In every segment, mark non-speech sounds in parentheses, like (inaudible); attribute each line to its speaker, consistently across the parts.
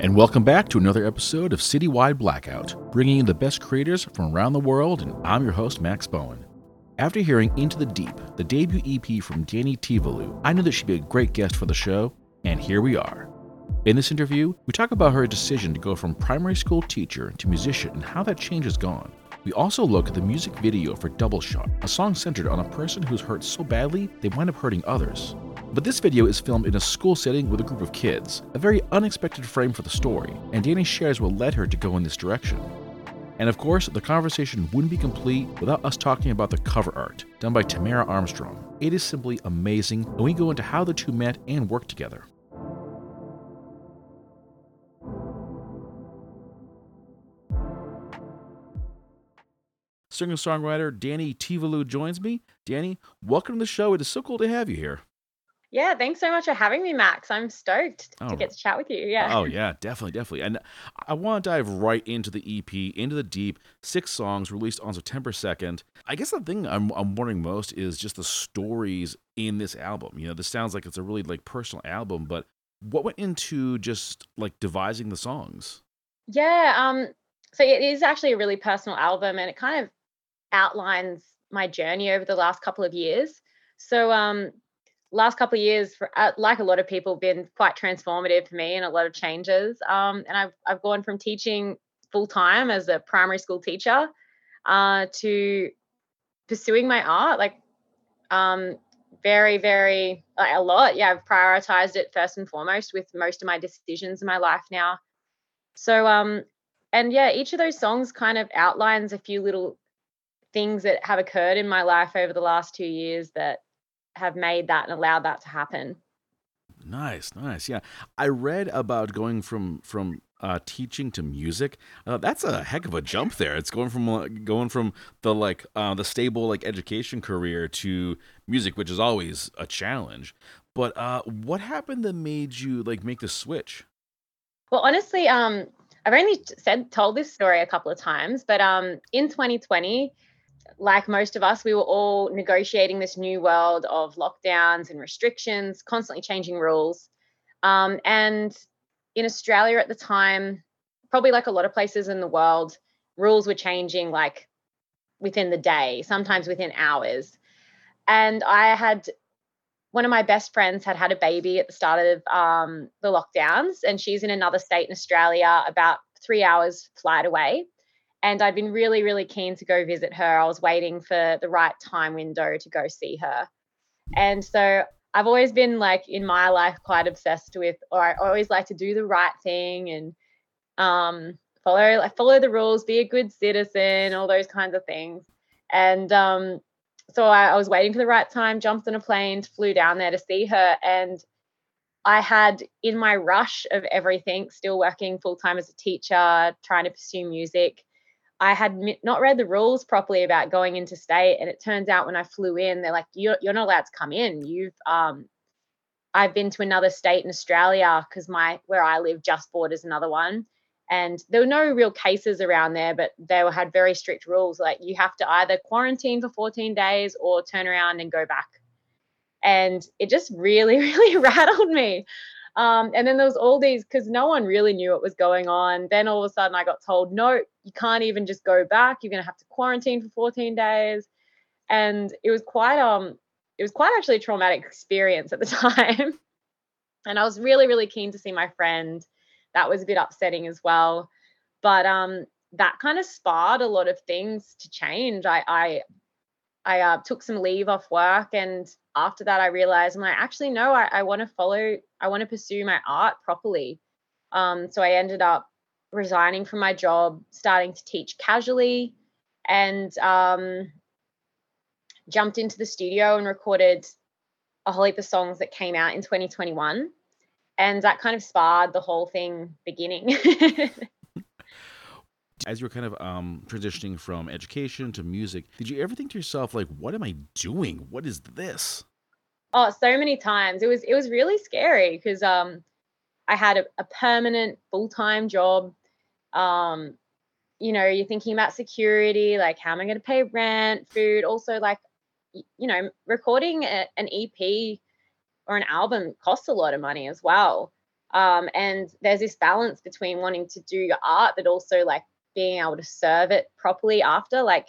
Speaker 1: And welcome back to another episode of Citywide Blackout, bringing you the best creators from around the world, and I'm your host, Max Bowen. After hearing Into the Deep, the debut EP from Danny Tivalu, I knew that she'd be a great guest for the show, and here we are. In this interview, we talk about her decision to go from primary school teacher to musician and how that change has gone. We also look at the music video for Double Shot, a song centered on a person who's hurt so badly they wind up hurting others. But this video is filmed in a school setting with a group of kids, a very unexpected frame for the story, and Danny shares what led her to go in this direction. And of course, the conversation wouldn't be complete without us talking about the cover art, done by Tamara Armstrong. It is simply amazing, and we go into how the two met and worked together. Singer songwriter Danny Tivalu joins me. Danny, welcome to the show. It is so cool to have you here.
Speaker 2: Yeah, thanks so much for having me, Max. I'm stoked to
Speaker 1: Oh,
Speaker 2: get to chat with you. Yeah.
Speaker 1: Oh yeah, definitely, definitely. And I want to dive right into the EP, into the deep. Six songs released on September second. I guess the thing I'm I'm wondering most is just the stories in this album. You know, this sounds like it's a really like personal album, but what went into just like devising the songs?
Speaker 2: Yeah, um so it is actually a really personal album and it kind of outlines my journey over the last couple of years. So um last couple of years for uh, like a lot of people been quite transformative for me and a lot of changes. Um and I've I've gone from teaching full time as a primary school teacher uh to pursuing my art like um very very like a lot. Yeah, I've prioritized it first and foremost with most of my decisions in my life now. So um and yeah, each of those songs kind of outlines a few little things that have occurred in my life over the last 2 years that have made that and allowed that to happen.
Speaker 1: Nice, nice. Yeah, I read about going from from uh, teaching to music. Uh, that's a heck of a jump there. It's going from uh, going from the like uh, the stable like education career to music, which is always a challenge. But uh, what happened that made you like make the switch?
Speaker 2: Well, honestly, um I've only said told this story a couple of times, but um in 2020 like most of us, we were all negotiating this new world of lockdowns and restrictions, constantly changing rules. Um, and in Australia at the time, probably like a lot of places in the world, rules were changing like within the day, sometimes within hours. And I had one of my best friends had had a baby at the start of um, the lockdowns, and she's in another state in Australia, about three hours flight away and I'd been really, really keen to go visit her. I was waiting for the right time window to go see her. And so I've always been like in my life quite obsessed with, or I always like to do the right thing and um, follow like follow the rules, be a good citizen, all those kinds of things. And um, so I, I was waiting for the right time, jumped on a plane, flew down there to see her, and I had in my rush of everything, still working full time as a teacher, trying to pursue music I had not read the rules properly about going into state, and it turns out when I flew in, they're like, "You're you're not allowed to come in. You've um, I've been to another state in Australia because my where I live just borders another one, and there were no real cases around there, but they were, had very strict rules. Like you have to either quarantine for 14 days or turn around and go back, and it just really (laughs) really rattled me. Um, and then there was all these because no one really knew what was going on. Then all of a sudden I got told, no, you can't even just go back. You're gonna have to quarantine for 14 days. And it was quite um it was quite actually a traumatic experience at the (laughs) time. and I was really, really keen to see my friend. That was a bit upsetting as well. But um that kind of sparred a lot of things to change. I I I uh, took some leave off work and after that, I realized I'm like, actually, no, I, I want to follow, I want to pursue my art properly. Um, so I ended up resigning from my job, starting to teach casually, and um, jumped into the studio and recorded a whole heap of songs that came out in 2021. And that kind of sparred the whole thing beginning. (laughs)
Speaker 1: As you were kind of um, transitioning from education to music, did you ever think to yourself like, "What am I doing? What is this?"
Speaker 2: oh, so many times. It was it was really scary because um I had a, a permanent full-time job. Um, you know, you're thinking about security, like how am I going to pay rent, food, also like you know, recording a, an EP or an album costs a lot of money as well. Um, and there's this balance between wanting to do your art, but also like being able to serve it properly after, like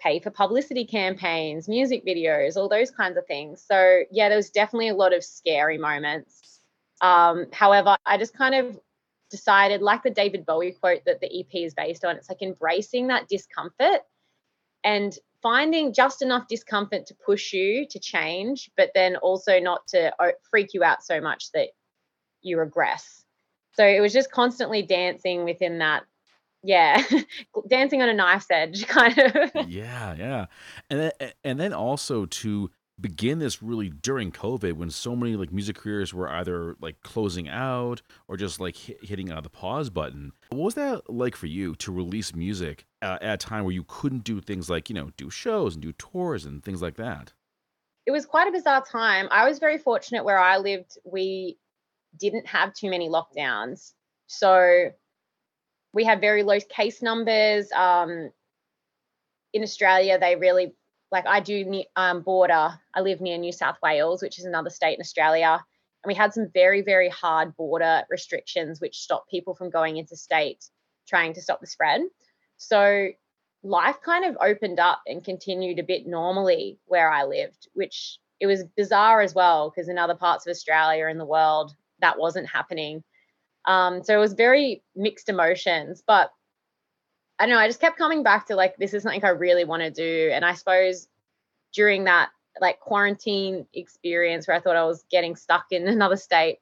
Speaker 2: pay for publicity campaigns, music videos, all those kinds of things. So yeah, there was definitely a lot of scary moments. Um, however, I just kind of decided, like the David Bowie quote that the EP is based on, it's like embracing that discomfort and finding just enough discomfort to push you to change, but then also not to freak you out so much that you regress. So it was just constantly dancing within that yeah (laughs) dancing on a knife's edge (laughs) kind of.
Speaker 1: Yeah yeah. And then and then also to begin this really during covid when so many like music careers were either like closing out or just like hit, hitting uh, the pause button. What was that like for you to release music uh, at a time where you couldn't do things like you know do shows and do tours and things like that?
Speaker 2: It was quite a bizarre time. I was very fortunate where i lived we didn't have too many lockdowns. So we have very low case numbers. Um, in Australia, they really like I do um, border. I live near New South Wales, which is another state in Australia, and we had some very very hard border restrictions which stopped people from going into state trying to stop the spread. So life kind of opened up and continued a bit normally where I lived, which it was bizarre as well because in other parts of Australia and the world that wasn't happening. Um, so it was very mixed emotions, but I don't know, I just kept coming back to like, this is something I really want to do. And I suppose during that like quarantine experience where I thought I was getting stuck in (laughs) another state,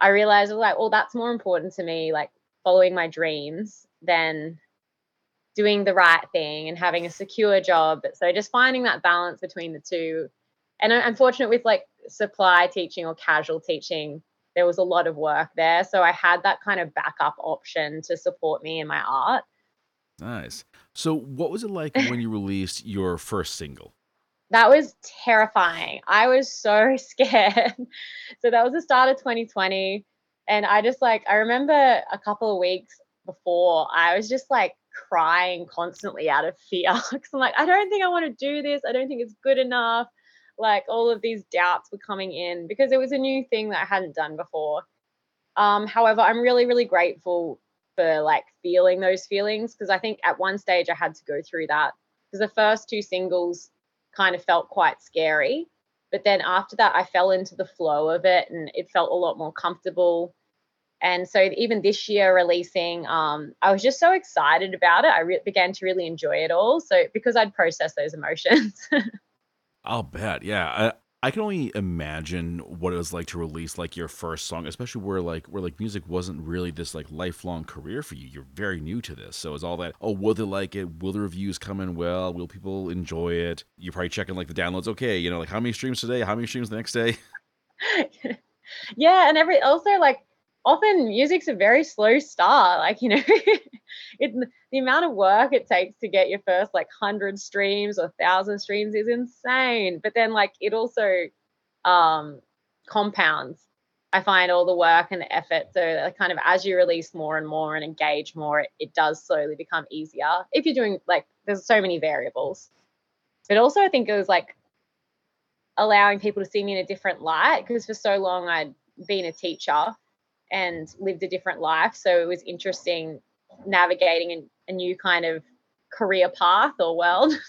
Speaker 2: I realized I like, well, that's more important to me, like following my dreams than doing the right thing and having a secure job. So just finding that balance between the two. And I'm fortunate with like supply teaching or casual teaching there was a lot of work there. So I had that kind of backup option to support me in my art.
Speaker 1: Nice. So, what was it like when you released your first single?
Speaker 2: That was terrifying. I was so (laughs) scared. so, that was the start of 2020. And I just like, I remember a couple of weeks before, I was just like crying constantly out of fear (laughs) because I'm like, I don't think I want to do this. I don't think it's good enough like all of these doubts were coming in because it was a new thing that I hadn't done before. Um, however, I'm really, really grateful for like feeling those feelings because I think at one stage I had to go through that because the first two singles kind of felt quite scary. But then after that, I fell into the flow of it and it felt a lot more comfortable. And so even this year releasing, um, I was just so excited about it. I re- began to really enjoy it all. So because I'd processed those emotions. (laughs)
Speaker 1: I'll bet. Yeah. I, I can only imagine what it was like to release like your first song, especially where like where like music wasn't really this like lifelong career for you. You're very new to this, so it's all that. Oh, will they like it? Will the reviews come in well? Will people enjoy it? You're probably checking like the downloads. Okay, you know, like how many streams today? How many streams the next day? (laughs)
Speaker 2: yeah, and every also like often music's a very slow start. Like, you know, (laughs) it, the amount of work it takes to get your first like 100 streams or 1,000 streams is insane. But then, like, it also um, compounds. I find all the work and the effort. So, kind of as you release more and more and engage more, it, it does slowly become easier. If you're doing like, there's so many variables. But also, I think it was like allowing people to see me in a different light because for so long I'd been a teacher and lived a different life. So it was interesting navigating a, a new kind of career path or world. (laughs)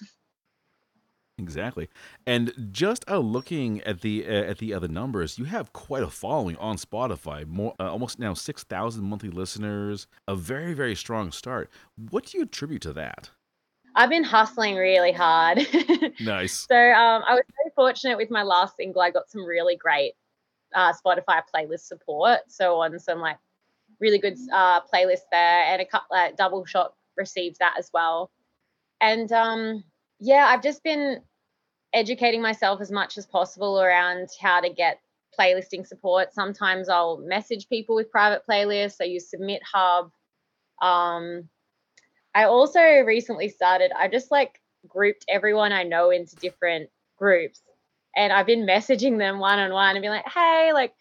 Speaker 1: Exactly, and just uh, looking at the uh, at the other numbers, you have quite a following on Spotify. More, uh, almost now six thousand monthly listeners. A very very strong start. What do you attribute to that?
Speaker 2: I've been hustling really hard. (laughs)
Speaker 1: nice.
Speaker 2: So um, I was very fortunate with my last single. I got some really great uh, Spotify playlist support. So on some like really good uh, playlists there, and a couple like Double Shot receives that as well. And um, yeah, I've just been educating myself as much as possible around how to get playlisting support. Sometimes I'll message people with private playlists. I use Submit Hub. Um, I also recently started. I just like grouped everyone I know into different groups and I've been messaging them one on one and be like, hey, like,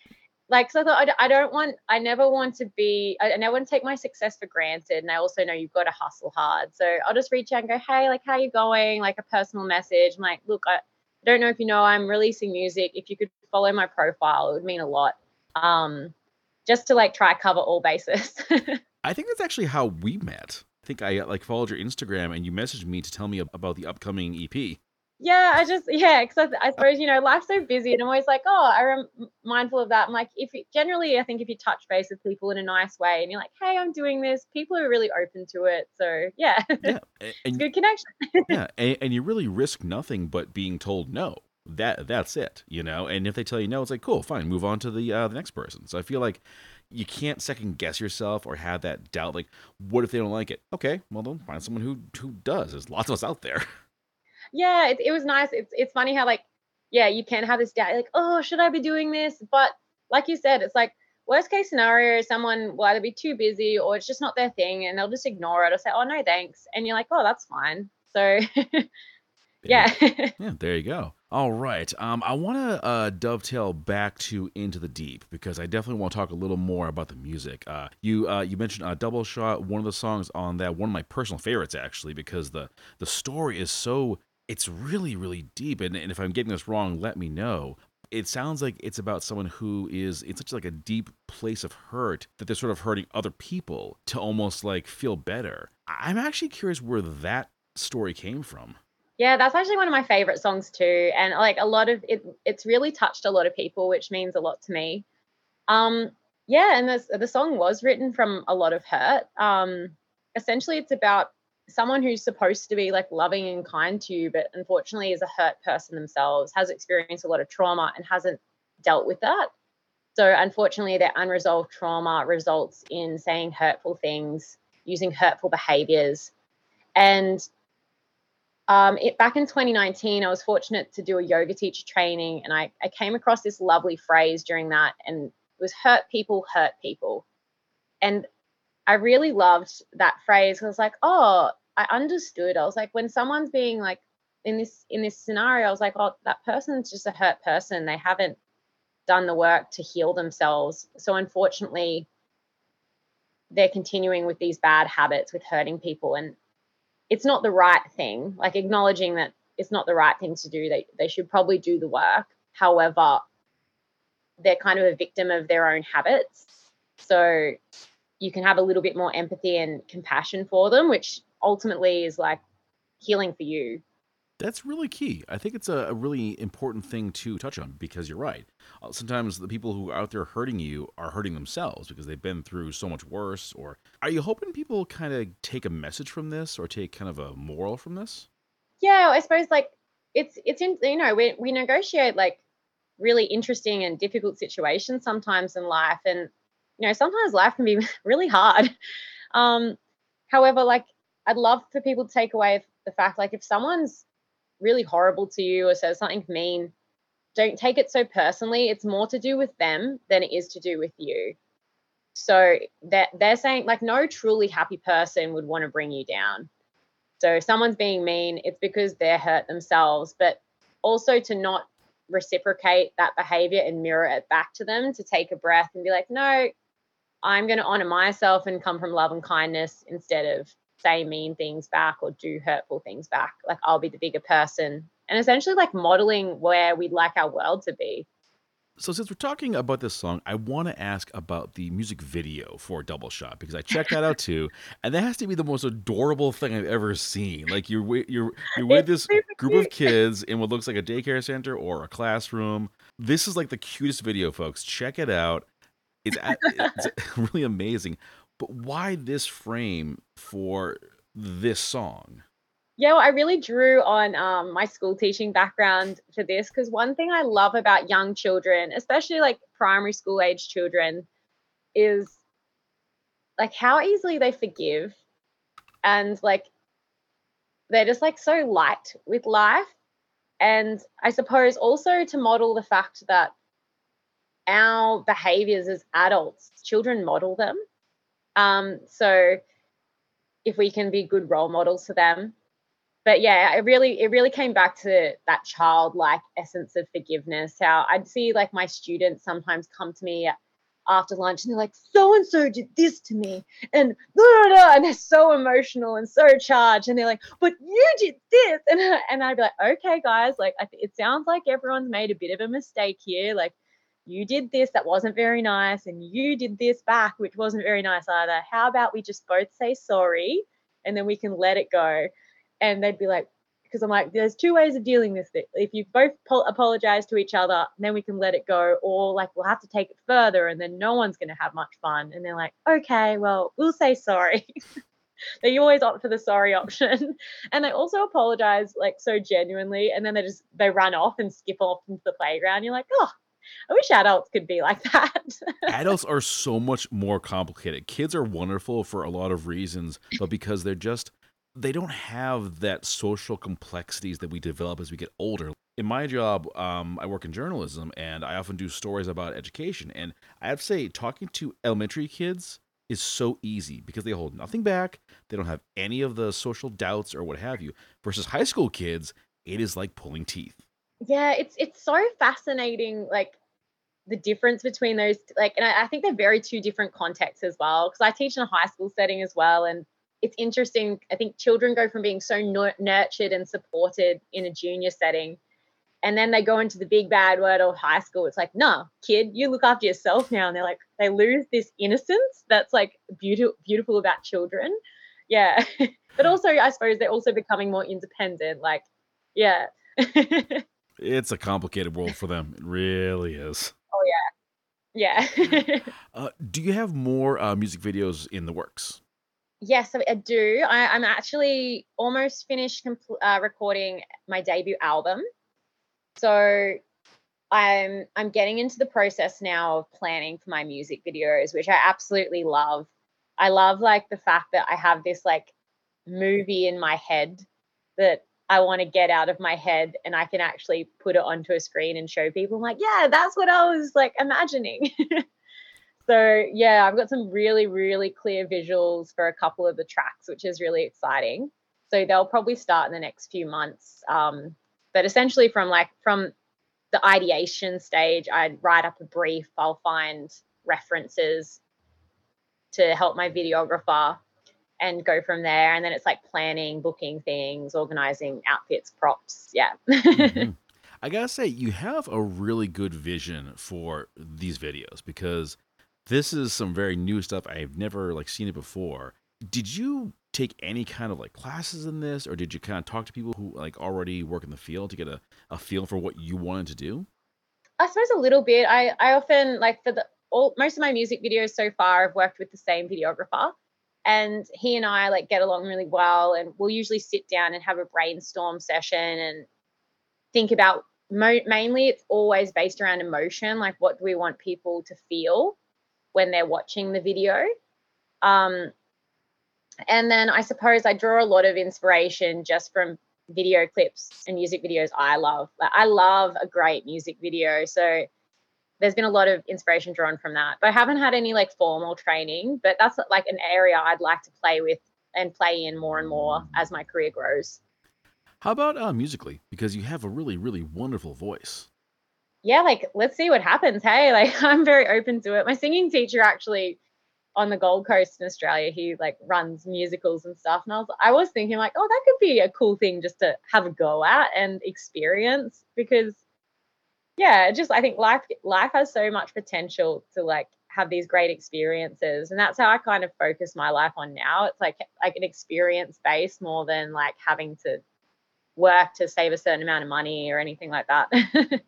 Speaker 2: like, so I thought I, I don't want, I never want to be, I, I never want to take my success for granted. And I also know you've got to hustle hard. So I'll just reach out and go, hey, like, how you going? Like a personal message. I'm like, look, I, I don't know if you know, I'm releasing music. If you could follow my profile, it would mean a lot. Um, just to like try cover all bases. (laughs)
Speaker 1: I think that's actually how we met. I think I like followed your Instagram and you messaged me to tell me about the upcoming EP.
Speaker 2: Yeah, I just yeah, because I, I, suppose you know life's so busy, and I'm always like, oh, I'm mindful of that. I'm like, if you, generally, I think if you touch base with people in a nice way, and you're like, hey, I'm doing this, people are really open to it. So yeah, (laughs) yeah, and, good connection. (laughs)
Speaker 1: yeah, and, and you really risk nothing but being told no. That that's it, you know. And if they tell you no, it's like cool, fine, move on to the uh, the next person. So I feel like you can't second guess yourself or have that doubt. Like, what if they don't like it? Okay, well then find someone who who does. There's lots of us out there. (laughs)
Speaker 2: yeah, it, it was nice. It's it's funny how like yeah, you can have this doubt like, oh, should I be doing this? But like you said, it's like worst case scenario, someone will either be too busy or it's just not their thing and they'll just ignore it or say, oh no, thanks. And you're like, oh, that's fine. So (laughs) yeah. (laughs)
Speaker 1: yeah, there you go. All right. Um, I want to uh, dovetail back to Into the Deep because I definitely want to talk a little more about the music. Uh, you uh, you mentioned uh, Double Shot, one of the songs on that, one of my personal favorites actually, because the the story is so it's really really deep and, and if i'm getting this wrong let me know. It sounds like it's about someone who is in such like a deep place of hurt that they're sort of hurting other people to almost like feel better. I'm actually curious where that story came from.
Speaker 2: Yeah that's actually one of my favorite songs too and like a lot of it it's really touched a lot of people which means a lot to me. Um yeah and the, the song was written from a lot of hurt. Um essentially it's about someone who's supposed to be like loving and kind to you, but unfortunately is a hurt person themselves, has experienced a lot of trauma and hasn't dealt with that. So, unfortunately, their unresolved trauma results in saying hurtful things, using hurtful behaviors. And um, it, back in 2019, I was fortunate to do a yoga teacher training, and I, I came across this lovely phrase during that, and it was hurt people, hurt people. And I really loved that phrase. I was like, oh, I understood. I was like, when someone's being like in this in this scenario, I was like, oh, that person's just a hurt person. They haven't done the work to heal themselves. So unfortunately, they're continuing with these bad habits with hurting people. And it's not the right thing. Like acknowledging that it's not the right thing to do. They they should probably do the work. However, they're kind of a victim of their own habits. So you can have a little bit more empathy and compassion for them, which ultimately is like healing for you.
Speaker 1: That's really key. I think it's a, a, really important thing to touch on because you're right. Uh, sometimes the people who are out there hurting you are hurting themselves because they've been through so much worse. Or are you hoping people kind of take a message from this or take kind of a moral from this?
Speaker 2: Yeah, I suppose like it's it's in you know we we negotiate like really interesting and difficult situations sometimes in life, and you know, sometimes life can be (laughs) really hard. Um, however, like I'd love for people to take away the fact like if someone's really horrible to you or says something mean, don't take it so personally. It's more to do with them than it is to do with you. So that they're, saying like no truly happy person would want to bring you down. So if someone's being mean, it's because they're hurt themselves, but also to not reciprocate that behavior and mirror it back to them to take a breath and be like, no, I'm going to honor myself and come from love and kindness instead of say mean things back or do hurtful things back. Like I'll be the bigger person and essentially like modeling where we'd like our world to be.
Speaker 1: So since we're talking about this song, I want to ask about the music video for Double Shot because I checked that out too, (laughs) and that has to be the most adorable thing I've ever seen. Like you're you're you're with this group of (laughs) kids in what looks like a daycare center or a classroom. This is like the cutest video, folks. Check it out. It's, it's (laughs) really amazing. But why this frame for this song?
Speaker 2: Yeah, well, I really drew on um, my school teaching background for this because one thing I love about young children, especially like primary school age children, is like how easily they forgive and like they're just like so light with life. And I suppose also to model the fact that our behaviors as adults, children model them. Um, so if we can be good role models for them. But yeah, it really it really came back to that childlike essence of forgiveness. How I'd see like my students sometimes come to me after lunch and they're like, so and so did this to me, and blah, blah, blah, and they're so emotional and so charged, and they're like, but you did this, and (laughs) and I'd be like, okay, guys, like it sounds like everyone's made a bit of a mistake here, like you did this that wasn't very nice, and you did this back, which wasn't very nice either. How about we just both say sorry and then we can let it go? And they'd be like, because I'm like, there's two ways of dealing with it. If you both po- apologize to each other, then we can let it go, or like we'll have to take it further, and then no one's going to have much fun. And they're like, okay, well, we'll say sorry. (laughs) they always opt for the sorry option, (laughs) and they also apologize like so genuinely, and then they just they run off and skip off into the playground. You're like, oh, I wish adults could be like (laughs) that.
Speaker 1: adults are so much more complicated. Kids are wonderful for a lot of reasons, but because they're just they don't have that social complexities that we develop as we get older. In my job, um, I work in journalism and I often do stories about education. And I have to say, talking to elementary kids is so easy because they hold nothing back. They don't have any of the social doubts or what have you. Versus high school kids, it is like pulling teeth.
Speaker 2: Yeah, it's it's so fascinating, like the difference between those. Like, and I, I think they're very two different contexts as well. Because I teach in a high school setting as well, and it's interesting. I think children go from being so nurtured and supported in a junior setting, and then they go into the big bad world of high school. It's like, no, kid, you look after yourself now. And they're like, they lose this innocence that's like beautiful, beautiful about children. Yeah, (laughs) but also, I suppose they're also becoming more independent. Like, yeah. (laughs)
Speaker 1: it's a complicated world for them. It really is.
Speaker 2: Oh yeah, yeah. (laughs)
Speaker 1: uh, do you have more uh, music videos in the works?
Speaker 2: Yes, I do. I, am actually almost finished compl- uh, recording my debut album. So I'm I'm getting into the process now of planning for my music videos, which I absolutely love. I love like the fact that I have this like movie in my head that I want to get out of my head and I can actually put it onto a screen and show people. I'm like, yeah, that's what I was like imagining. (laughs) so yeah, I've got some really, really clear visuals for a couple of the tracks, which is really exciting. So they'll probably start in the next few months. Um, but essentially, from like from the ideation stage, I'd write up a brief. I'll find references to help my videographer and go from there. And then it's like planning, booking things, organizing outfits, props. Yeah. mm-hmm. (laughs)
Speaker 1: I gotta say, you have a really good vision for these videos because this is some very new stuff. I've never like seen it before. Did you take any kind of like classes in this, or did you kind of talk to people who like already work in the field to get a, a feel for what you wanted to do?
Speaker 2: I suppose a little bit. I I often like for the all most of my music videos so far, I've worked with the same videographer, and he and I like get along really well, and we'll usually sit down and have a brainstorm session and think about. Mo- mainly, it's always based around emotion. Like, what do we want people to feel? when they're watching the video. Um, and then I suppose I draw a lot of inspiration just from video clips and music videos I love. Like, I love a great music video. So there's been a lot of inspiration drawn from that. But I haven't had any like formal training, but that's like an area I'd like to play with and play in more and more as my career grows.
Speaker 1: How about uh, musically? Because you have a really, really wonderful voice
Speaker 2: yeah, like let's see what happens. Hey, like (laughs) I'm very open to it. My singing teacher actually on the Gold Coast in Australia, he like runs musicals and stuff. And I was I was thinking like, oh, that could be a cool thing just to have a go at and experience because yeah, just I think life life has so much potential to like have these great experiences. And that's how I kind of focus my life on now. It's like like an experience base more than like having to work to save a certain amount of money or anything like that.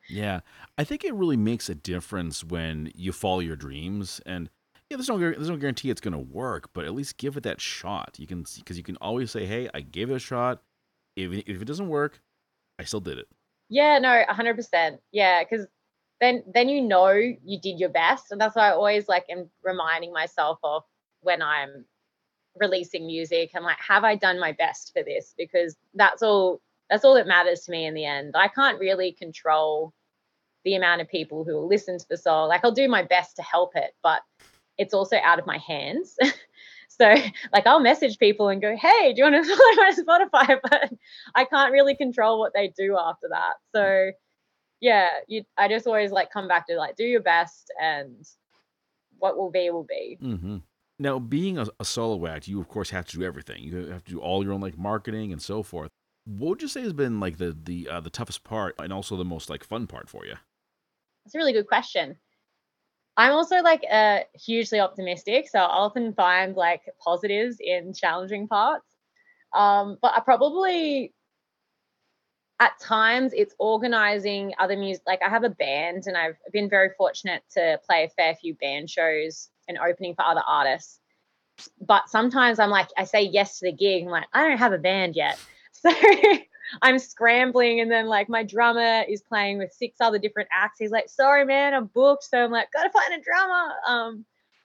Speaker 2: (laughs)
Speaker 1: yeah. I think it really makes a difference when you follow your dreams and yeah, there's no there's no guarantee it's going to work, but at least give it that shot. You can because you can always say, "Hey, I gave it a shot. If if it doesn't work, I still did it."
Speaker 2: Yeah, no, 100%. Yeah, cuz then then you know you did your best, and that's why I always like am reminding myself of when I'm releasing music. I'm like, have I done my best for this? Because that's all that's all that matters to me in the end. I can't really control the amount of people who will listen to the song. Like I'll do my best to help it, but it's also out of my hands. (laughs) so (laughs) like I'll message people and go, "Hey, do you want to (laughs) follow my Spotify?" (laughs) But I can't really control what they do after that. So yeah, you, I just always like come back to like do your best and what will be will be.
Speaker 1: Mm-hmm. Now, being a, a, solo act, you of course have to do everything. You have to do all your own like marketing and so forth what would you say has been like the the uh, the toughest part and also the most like fun part for you?
Speaker 2: That's a really good question. I'm also like uh, hugely optimistic, so I often find like positives in challenging parts. Um, but I probably at times it's organizing other music. Like I have a band, and I've been very fortunate to play a fair few band shows and opening for other artists. But sometimes I'm like, I say yes to the gig. I'm like, I don't have a band yet, (laughs) so I'm scrambling, and then like my drummer is playing with six other different acts. He's like, "Sorry, man, I'm booked." So I'm like, "Gotta find a drummer." Um,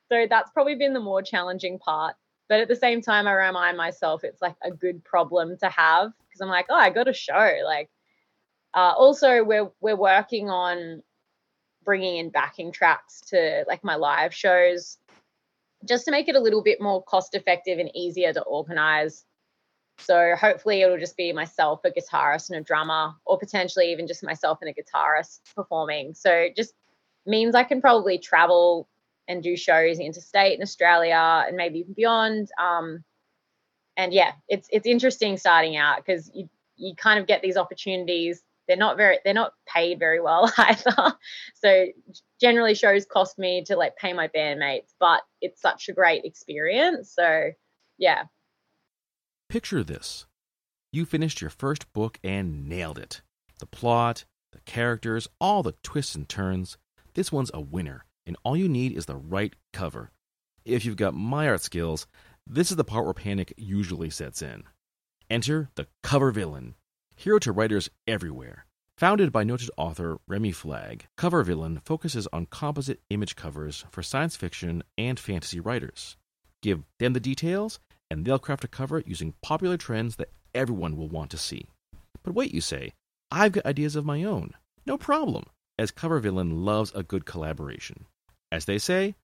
Speaker 2: so that's probably been the more challenging part. But at the same time, I remind myself it's like a good problem to have because I'm like, "Oh, I got a show." Like, uh, also we're we're working on bringing in backing tracks to like my live shows just to make it a little bit more cost effective and easier to organize so hopefully it'll just be myself, a guitarist and a drummer, or potentially even just myself and a guitarist performing. So just means I can probably travel and do shows interstate in Australia and maybe even beyond. Um, and yeah, it's it's interesting starting out because you you kind of get these opportunities. They're not very they're not paid very well (laughs) either. so generally shows cost me to like pay my bandmates, but it's such a great experience. So yeah,
Speaker 1: Picture this you finished your first book and nailed it. The plot, the characters, all the twists and turns. This one's a winner, and all you need is the right cover. If you've got my art skills, this is the part where panic usually sets in. Enter the cover villain, hero to writers everywhere. Founded by noted author Remy Flagg, Cover Villain focuses on composite image covers for science fiction and fantasy writers. Give them the details, and they'll craft a cover using popular trends that everyone will want to see. But wait, you say, I've got ideas of my own. No problem, as Cover Villain loves a good collaboration. As they say,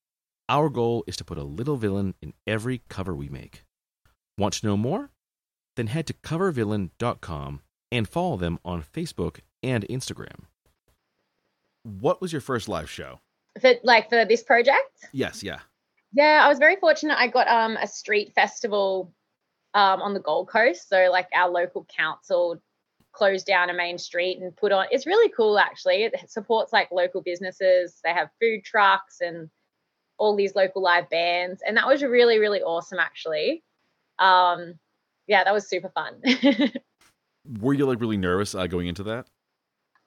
Speaker 1: our goal is to put a little villain in every cover we make. Want to know more? Then head to covervillain.com and follow them on Facebook and Instagram. What was your first live show?
Speaker 2: For like for this project?
Speaker 1: Yes, yeah.
Speaker 2: Yeah, I was very fortunate. I got um a street festival um on the Gold Coast. So like our local council closed down a main street and put on it's really cool actually. It supports like local businesses. They have food trucks and all these local live bands. And that was really, really awesome actually. Um yeah, that was super fun. (laughs)
Speaker 1: Were you like really nervous uh, going into that?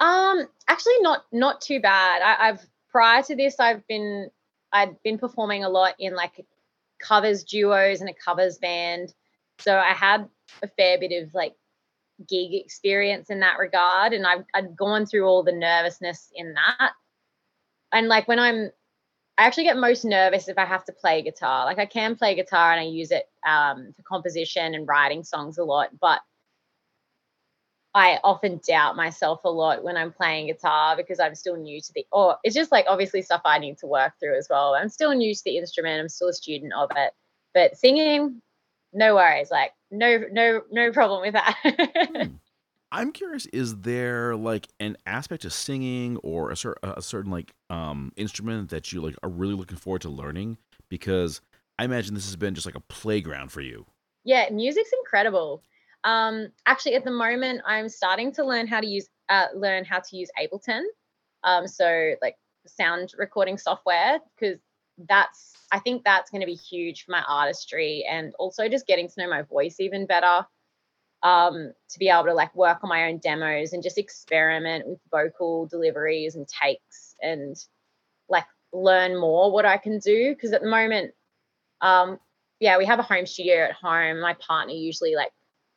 Speaker 2: Um, actually, not not too bad. I, I've prior to this, I've been I'd been performing a lot in like covers duos and a covers band. So I had a fair bit of like gig experience in that regard. And I've, I'd gone through all the nervousness in that. And like when I'm, I actually get most nervous if I have to play guitar. Like I can play guitar and I use it um, for composition and writing songs a lot. But I often doubt myself a lot when I'm playing guitar because I'm still new to the or it's just like obviously stuff I need to work through as well. I'm still new to the instrument, I'm still a student of it. But singing, no worries, like no no no problem with that.
Speaker 1: hmm. (laughs) I'm curious is there like an aspect of singing or a, cer- a certain like um instrument that you like are really looking forward to learning because I imagine this has been just like a playground for you.
Speaker 2: Yeah, music's incredible. Um, actually, at the moment, I'm starting to learn how to use uh, learn how to use Ableton. Um, so like sound recording software because that's I think that's going to be huge for my artistry and also just getting to know my voice even better. Um, to be able to like work on my own demos and just experiment with vocal deliveries and takes and like learn more what I can do because at the moment, um, yeah, we have a home studio at home. My partner usually like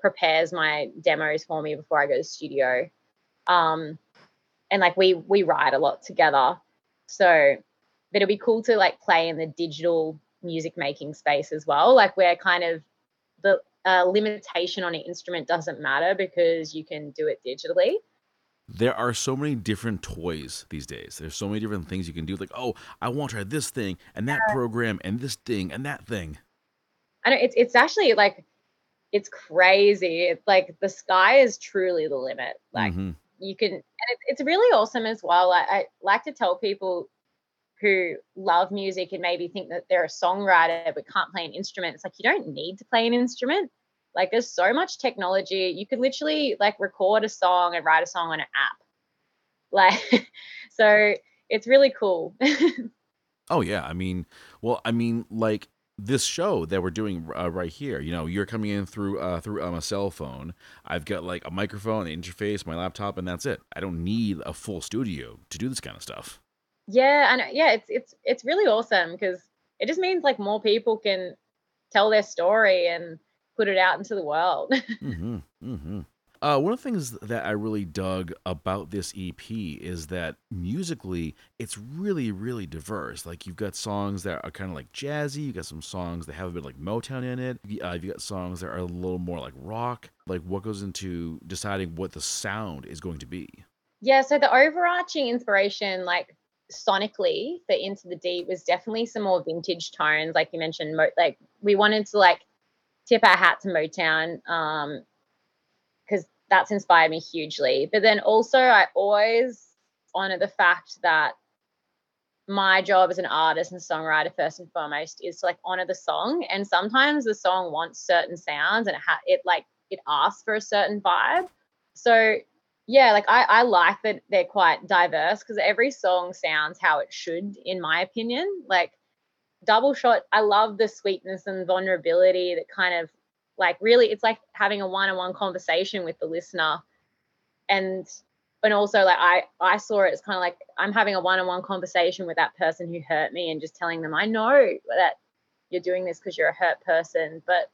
Speaker 2: prepares my demos for me before I go to studio. Um, and like we we write a lot together. So but it'll be cool to like play in the digital music making space as well. Like where kind of the uh, limitation on an instrument doesn't matter because you can do it digitally.
Speaker 1: There are so many different toys these days. There's so many different things you can do. Like, oh, I want to try this thing and that program and this thing and that thing.
Speaker 2: I know it's it's actually like it's crazy. It's like the sky is truly the limit. Like mm-hmm. you can, and it, it's really awesome as well. I, I like to tell people who love music and maybe think that they're a songwriter but can't play an instrument. It's like you don't need to play an instrument. Like there's so much technology. You could literally like record a song and write a song on an app. (laughs) Like so it's really cool. (laughs)
Speaker 1: Oh yeah, I mean, well, I mean, like this show that we're doing uh, right here. You know, you're coming in through uh, through um, a cell phone. I've got like a microphone, an interface, my laptop, and that's it. I don't need a full studio to do this kind of stuff.
Speaker 2: Yeah, and yeah, it's it's it's really awesome because it just means like more people can tell their story and put it out into the world. (laughs)
Speaker 1: mm-hmm, mm-hmm. Uh, one of the things that I really dug about this EP is that musically, it's really, really diverse. Like you've got songs that are kind of like jazzy. You got some songs that have a bit like Motown in it. Uh, you got songs that are a little more like rock. Like what goes into deciding what the sound is going to be?
Speaker 2: Yeah. So the overarching inspiration, like sonically for Into the Deep, was definitely some more vintage tones. Like you mentioned, mo- like we wanted to like tip our hat to Motown. Um, that's inspired me hugely. But then also, I always honor the fact that my job as an artist and songwriter, first and foremost, is to like honor the song. And sometimes the song wants certain sounds and it, ha- it like it asks for a certain vibe. So yeah, like I, I like that they're quite diverse because every song sounds how it should, in my opinion. Like double shot, I love the sweetness and vulnerability that kind of like really it's like having a one-on-one conversation with the listener. And and also like i i saw it as kind of like i'm having a one-on-one conversation with that person who hurt me and just telling them i know that you're doing this because you're a hurt person but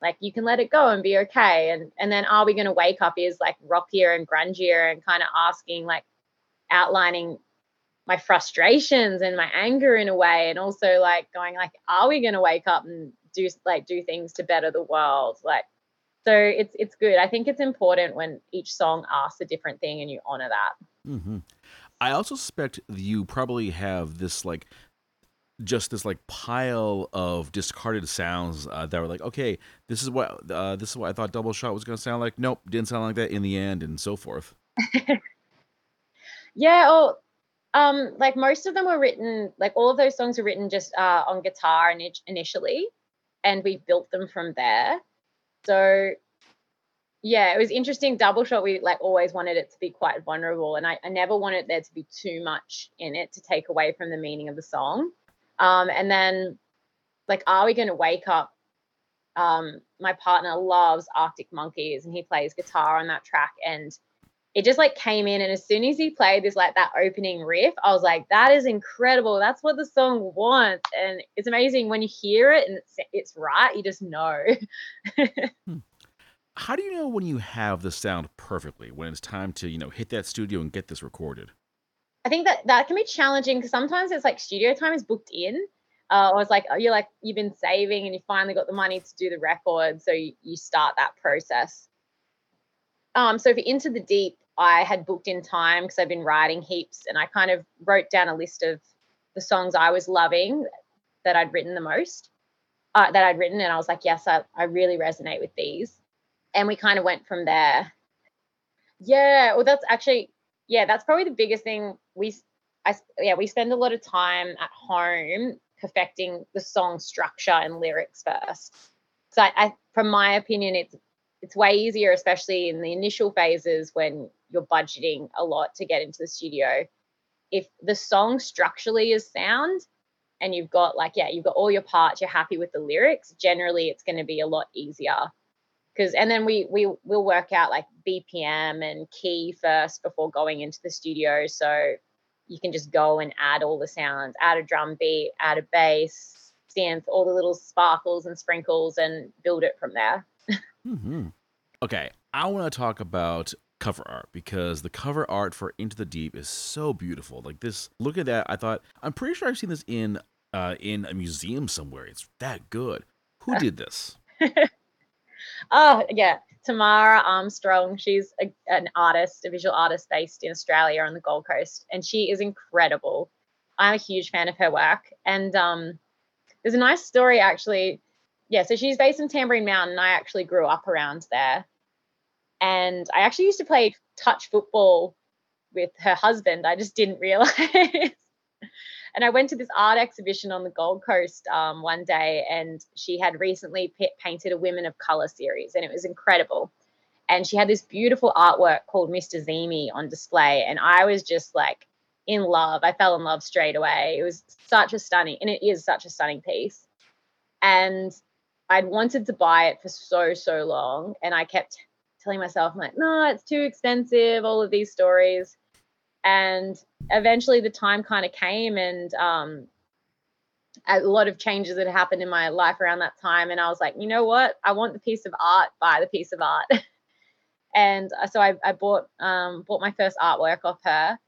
Speaker 2: like you can let it go and be okay. And and then are we going to wake up? is like rockier and grungier and kind of asking like outlining my frustrations and my anger in a way and also like going like are we going to wake up and do like do things to better the world like so it's it's good i think it's important when each song asks a different thing and you honor that
Speaker 1: mm-hmm. i also suspect you probably have this like just this like pile of discarded sounds uh, that were like, okay, this is what uh, this is what I thought Double Shot was going to sound like. Nope, didn't sound like that in the end, and so forth. (laughs)
Speaker 2: yeah, well, um, like most of them were written, like all of those songs were written just uh, on guitar initially, and we built them from there. So yeah, it was interesting. Double shot, we like always wanted it to be quite vulnerable, and I, I never wanted there to be too much in it to take away from the meaning of the song. Um, and then like, are we going to wake up? Um, my partner loves Arctic Monkeys, and he plays guitar on that track, and it just like came in and as soon as he played this like that opening riff i was like that is incredible. That's what the song wants. And it's amazing when you hear it and it's, it's right you just know. (laughs)
Speaker 1: Hmm. how do you know when you have the sound perfectly when it's time to you know hit that studio and get this recorded?
Speaker 2: I think that that can be challenging because sometimes it's like studio time is booked in. Uh, or it's like you're like you've been saving and you finally got the money to do the record so you, you start that process um, so for Into the Deep, I had booked in time because I've been writing heaps and I kind of wrote down a list of the songs I was loving that I'd written the most, uh, that I'd written. And I was like, yes, I, I really resonate with these. And we kind of went from there. Yeah, well, that's actually, yeah, that's probably the biggest thing. We, I, yeah, we spend a lot of time at home perfecting the song structure and lyrics first. So I, I from my opinion, it's it's way easier, especially in the initial phases when you're budgeting a lot to get into the studio. If the song structurally is sound and you've got like, yeah, you've got all your parts, you're happy with the lyrics, generally it's going to be a lot easier. Because and then we we will work out like BPM and key first before going into the studio. So you can just go and add all the sounds, add a drum beat, add a bass, synth, all the little sparkles and sprinkles, and build it from there.
Speaker 1: Mm-hmm. Okay, I want to talk about cover art because the cover art for Into the Deep is so beautiful. Like this, look at that. I thought I'm pretty sure I've seen this in uh, in a museum somewhere. It's that good. Who did this? (laughs)
Speaker 2: oh yeah, Tamara Armstrong. She's a, an artist, a visual artist based in Australia on the Gold Coast, and she is incredible. I'm a huge fan of her work, and um, there's a nice story actually yeah, so she's based in Tamborine Mountain. I actually grew up around there. And I actually used to play touch football with her husband. I just didn't (laughs) realize. and I went to this art exhibition on the Gold Coast um, one day, and she had recently p- painted a Women of Color series, and it was incredible. And she had this beautiful artwork called Mr. Zimi on display, and I was just like in love. I fell in love straight away. It was such a stunning, and it is such a stunning piece. And I'd wanted to buy it for so, so long. And I kept telling myself, I'm like, no, it's too expensive, all of these stories. And eventually the time kind of came and um, a lot of changes had happened in my life around that time. And I was like, you know what? I want the piece of art, buy the piece of art. (laughs) and uh, so I, I bought um, bought my first artwork off her.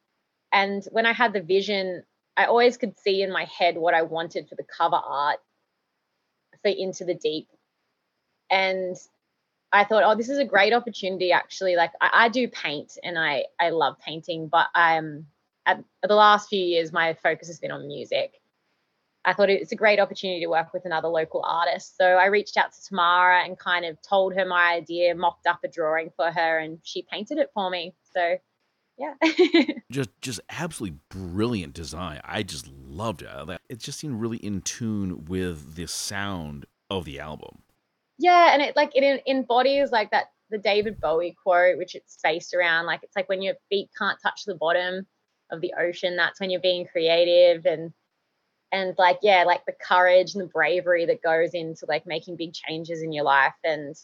Speaker 2: And when I had the vision, I always could see in my head what I wanted for the cover art for Into the Deep. And I thought, oh, this is a great opportunity. Actually, like I, I do paint and I I love painting, but I'm at, at the last few years my focus has been on music. I thought it's a great opportunity to work with another local artist. So I reached out to Tamara and kind of told her my idea, mocked up a drawing for her, and she painted it for me. So yeah. (laughs)
Speaker 1: just just absolutely brilliant design. I just loved it. It just seemed really in tune with the sound of the album.
Speaker 2: Yeah, and it like it embodies like that the David Bowie quote, which it's based around. Like it's like when your feet can't touch the bottom of the ocean, that's when you're being creative and and like yeah, like the courage and the bravery that goes into like making big changes in your life and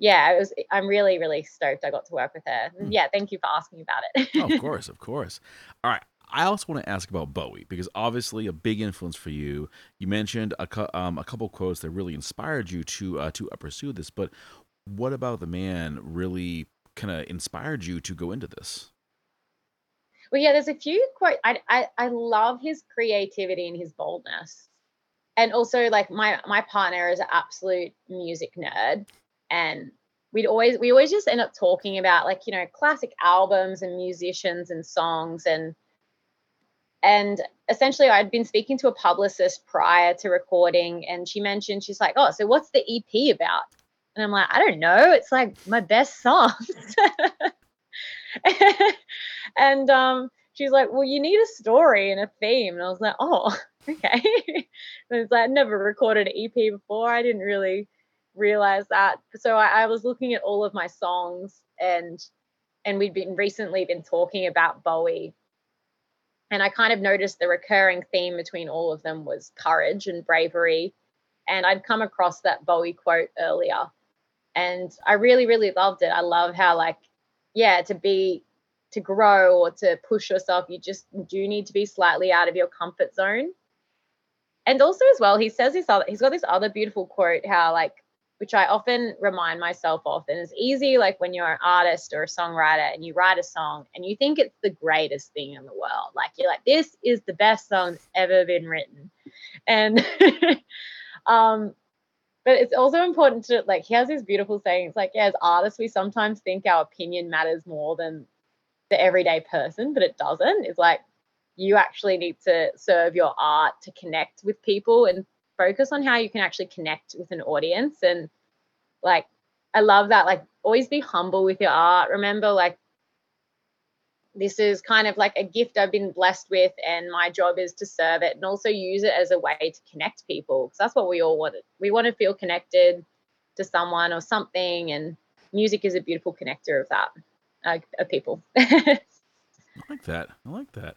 Speaker 2: yeah, it was. I'm really, really stoked I got to work with her. Mm. Yeah, thank you for asking about it.
Speaker 1: oh, of (laughs) course, of course. All right. I also want to ask about Bowie because obviously a big influence for you. You mentioned a, um, a couple quotes that really inspired you to uh, to uh, pursue this, but what about the man really kind of inspired you to go into this?
Speaker 2: Well, yeah, there's a few quote. I, I I love his creativity and his boldness, and also like my my partner is an absolute music nerd, and we'd always we always just end up talking about like you know classic albums and musicians and songs and and essentially i'd been speaking to a publicist prior to recording and she mentioned she's like oh so what's the ep about? And i'm like i don't know. It's like my best songs. (laughs) And um she's like well you need a story and a theme. And i was like oh (laughs) okay. And it's like i never recorded an ep before. I didn't really realize that. So I, I was looking at all of my songs and and we'd been recently been talking about Bowie. And I kind of noticed the recurring theme between all of them was courage and bravery. And I'd come across that Bowie quote earlier. And I really, really loved it. I love how, like, yeah, to be, to grow or to push yourself, you just do need to be slightly out of your comfort zone. And also, as well, he says this other, he's got this other beautiful quote how, like, which I often remind myself of. And it's easy, like when you're an artist or a songwriter and you write a song and you think it's the greatest thing in the world. Like you're like, this is the best song that's ever been written. And (laughs) um, but it's also important to like he has this beautiful saying. It's like, yeah, as artists, we sometimes think our opinion matters more than the everyday person, but it doesn't. It's like you actually need to serve your art to connect with people and focus on how you can actually connect with an audience. And like I love that like always be humble with your art. Remember like this is kind of like a gift I've been blessed with and my job is to serve it and also use it as a way to connect people because that's what we all want we want to feel connected to someone or something and music is a beautiful connector of that uh, of people. (laughs)
Speaker 1: I like that. I like that.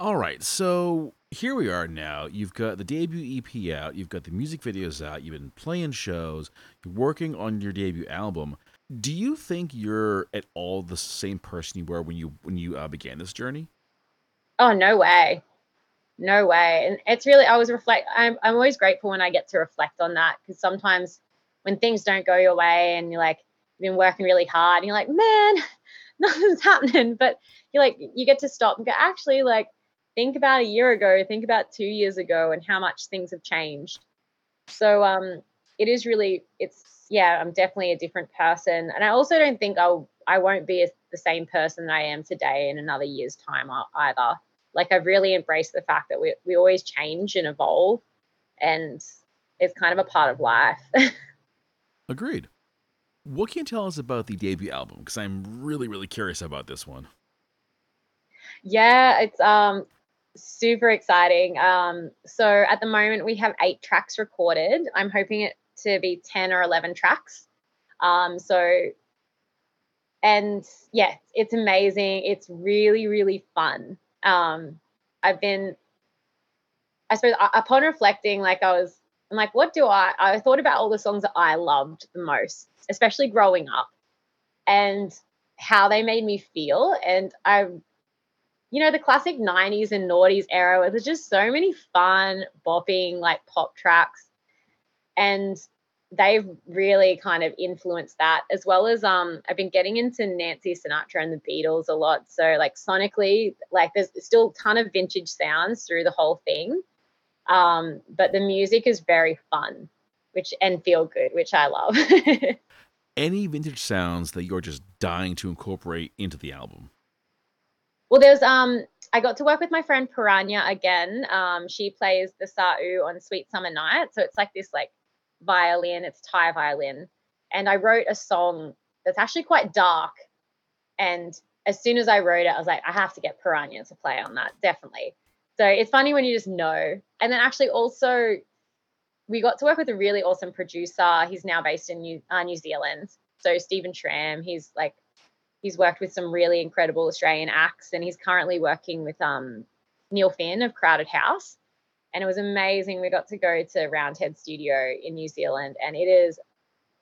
Speaker 1: All right so here we are now. You've got the debut EP out, you've got the music videos out, you've been playing shows, you're working on your debut album. Do you think you're at all the same person you were when you when you uh, began this journey?
Speaker 2: Oh no way, no way. And it's really I was reflect. I'm I'm always grateful when I get to reflect on that because sometimes when things don't go your way and you're like you've been working really hard and you're like man (laughs) nothing's happening, but you're like you get to stop and go actually like think about a year ago, think about two years ago, and how much things have changed. So um, it is really, it's yeah, I'm definitely a different person, and I also don't think I'll I won't be a, the same person that I am today in another year's time either. Like I've really embraced the fact that we we always change and evolve, and it's kind of a part of life. (laughs)
Speaker 1: Agreed. What can you tell us about the debut album? Because I'm really, really curious about this one.
Speaker 2: Yeah, it's um super exciting. Um, so at the moment we have eight tracks recorded. I'm hoping it to be 10 or 11 tracks. Um, so, and yeah, it's amazing. It's really, really fun. um, I've been, I suppose, upon reflecting, like I was, I'm like, what do I? I thought about all the songs that I loved the most, especially growing up, and how they made me feel. And I, you know, the classic '90s and noughties era, where there's just so many fun, bopping like pop tracks, and they've really kind of influenced that as well as um I've been getting into Nancy Sinatra and the Beatles a lot. So like sonically like there's still a ton of vintage sounds through the whole thing. Um but the music is very fun which and feel good which I love. (laughs)
Speaker 1: Any vintage sounds that you're just dying to incorporate into the album
Speaker 2: well there's um I got to work with my friend Piranha again um she plays the Sa on Sweet Summer Night so it's like this like violin, it's Thai violin. And I wrote a song that's actually quite dark. And as soon as I wrote it, I was like, I have to get Piranha to play on that, definitely. So it's funny when you just know. And then actually also, we got to work with a really awesome producer. He's now based in New, uh, New Zealand. So Steven Schram, he's like, he's worked with some really incredible Australian acts, and he's currently working with um, Neil Finn of Crowded House and it was amazing. We got to go to Roundhead Studio in New Zealand, and it is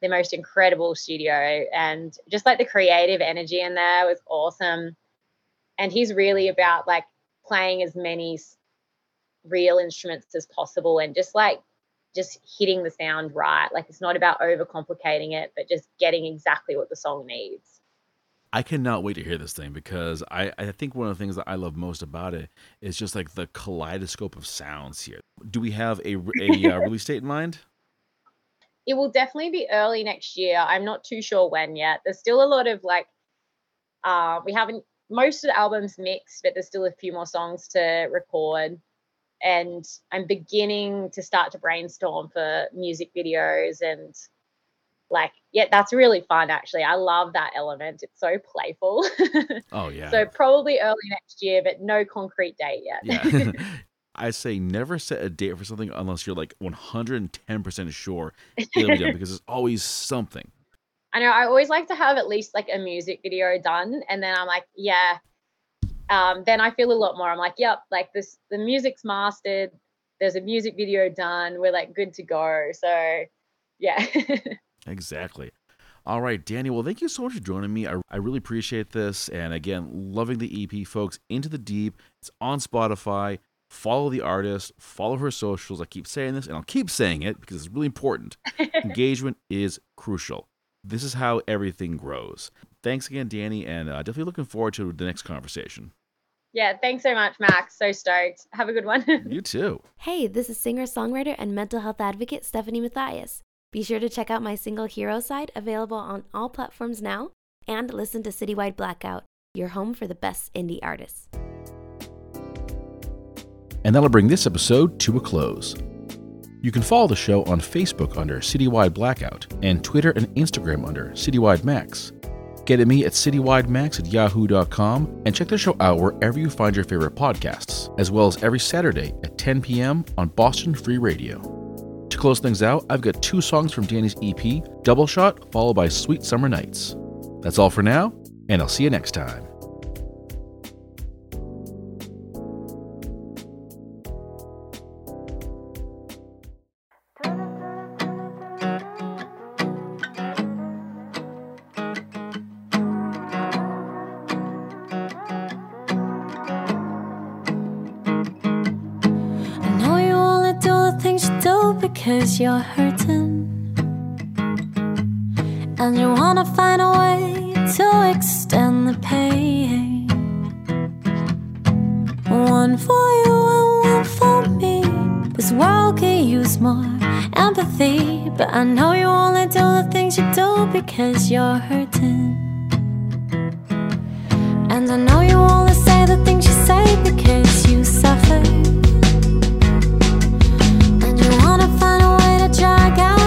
Speaker 2: the most incredible studio. And just like the creative energy in there was awesome. And he's really about like playing as many real instruments as possible and just like just hitting the sound right. Like it's not about overcomplicating it, but just getting exactly what the song needs.
Speaker 1: I cannot wait to hear this thing because I, I think one of the things that I love most about it is just like the kaleidoscope of sounds here. Do we have a, a uh, (laughs) release date in mind?
Speaker 2: It will definitely be early next year. I'm not too sure when yet. There's still a lot of like, uh, we haven't, most of the album's mixed, but there's still a few more songs to record. And I'm beginning to start to brainstorm for music videos and like yeah that's really fun actually. I love that element. It's so playful. (laughs)
Speaker 1: Oh yeah.
Speaker 2: So probably early next year but no concrete date yet.
Speaker 1: Yeah. (laughs) (laughs) I say never set a date for something unless you're like 110% sure it'll be done because there's always something.
Speaker 2: I know i always like to have at least like a music video done and then i'm like yeah. Um, then i feel a lot more. I'm like yep like this the music's mastered. There's a music video done. We're like good to go. So yeah
Speaker 1: Exactly. All right, Danny. Well, thank you so much for joining me. I, I really appreciate this. And again, loving the EP, folks. Into the Deep. It's on Spotify. Follow the artist, follow her socials. I keep saying this and I'll keep saying it because it's really important. (laughs) Engagement is crucial. This is how everything grows. Thanks again, Danny, and uh, definitely looking forward to the next conversation.
Speaker 2: Yeah, thanks so much, Max. So stoked. Have a good one. (laughs)
Speaker 1: you too.
Speaker 3: Hey, this is singer, songwriter, and mental health advocate Stephanie Matthias. Be sure to check out my single Hero side, available on all platforms now, and listen to Citywide Blackout, your home for the best indie artists.
Speaker 1: And that'll bring this episode to a close. You can follow the show on Facebook under Citywide Blackout and Twitter and Instagram under Citywide Max. Get at me at citywidemax at yahoo.com and check the show out wherever you find your favorite podcasts, as well as every Saturday at 10 p.m. on Boston Free Radio close things out, I've got two songs from Danny's EP, Double Shot, followed by Sweet Summer Nights. That's all for now, and I'll see you next time.
Speaker 4: Empathy. But I know you only do the things you do because you're hurting. And I know you only say the things you say because you suffer. coffee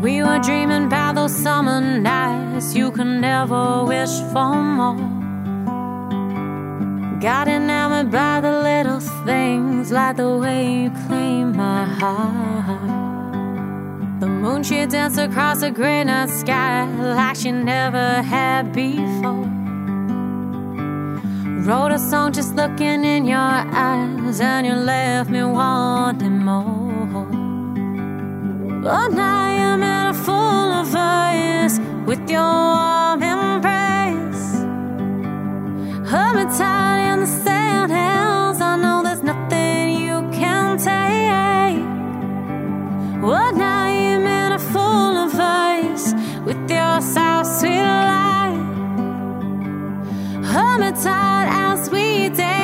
Speaker 4: We were dreaming about those summer nights you can never wish for more. Got enamored by the little things, like the way you claim my heart. The moon she danced across the gray night sky like she never had before. Wrote a song just looking in your eyes, and you left me wanting more. Lord, I am at a full of vice with your warm embrace. Hold tight in the sand hills. I know there's nothing you can take. Lord, I am at a full of vice with your sour sweet light. Hold tight as we dance.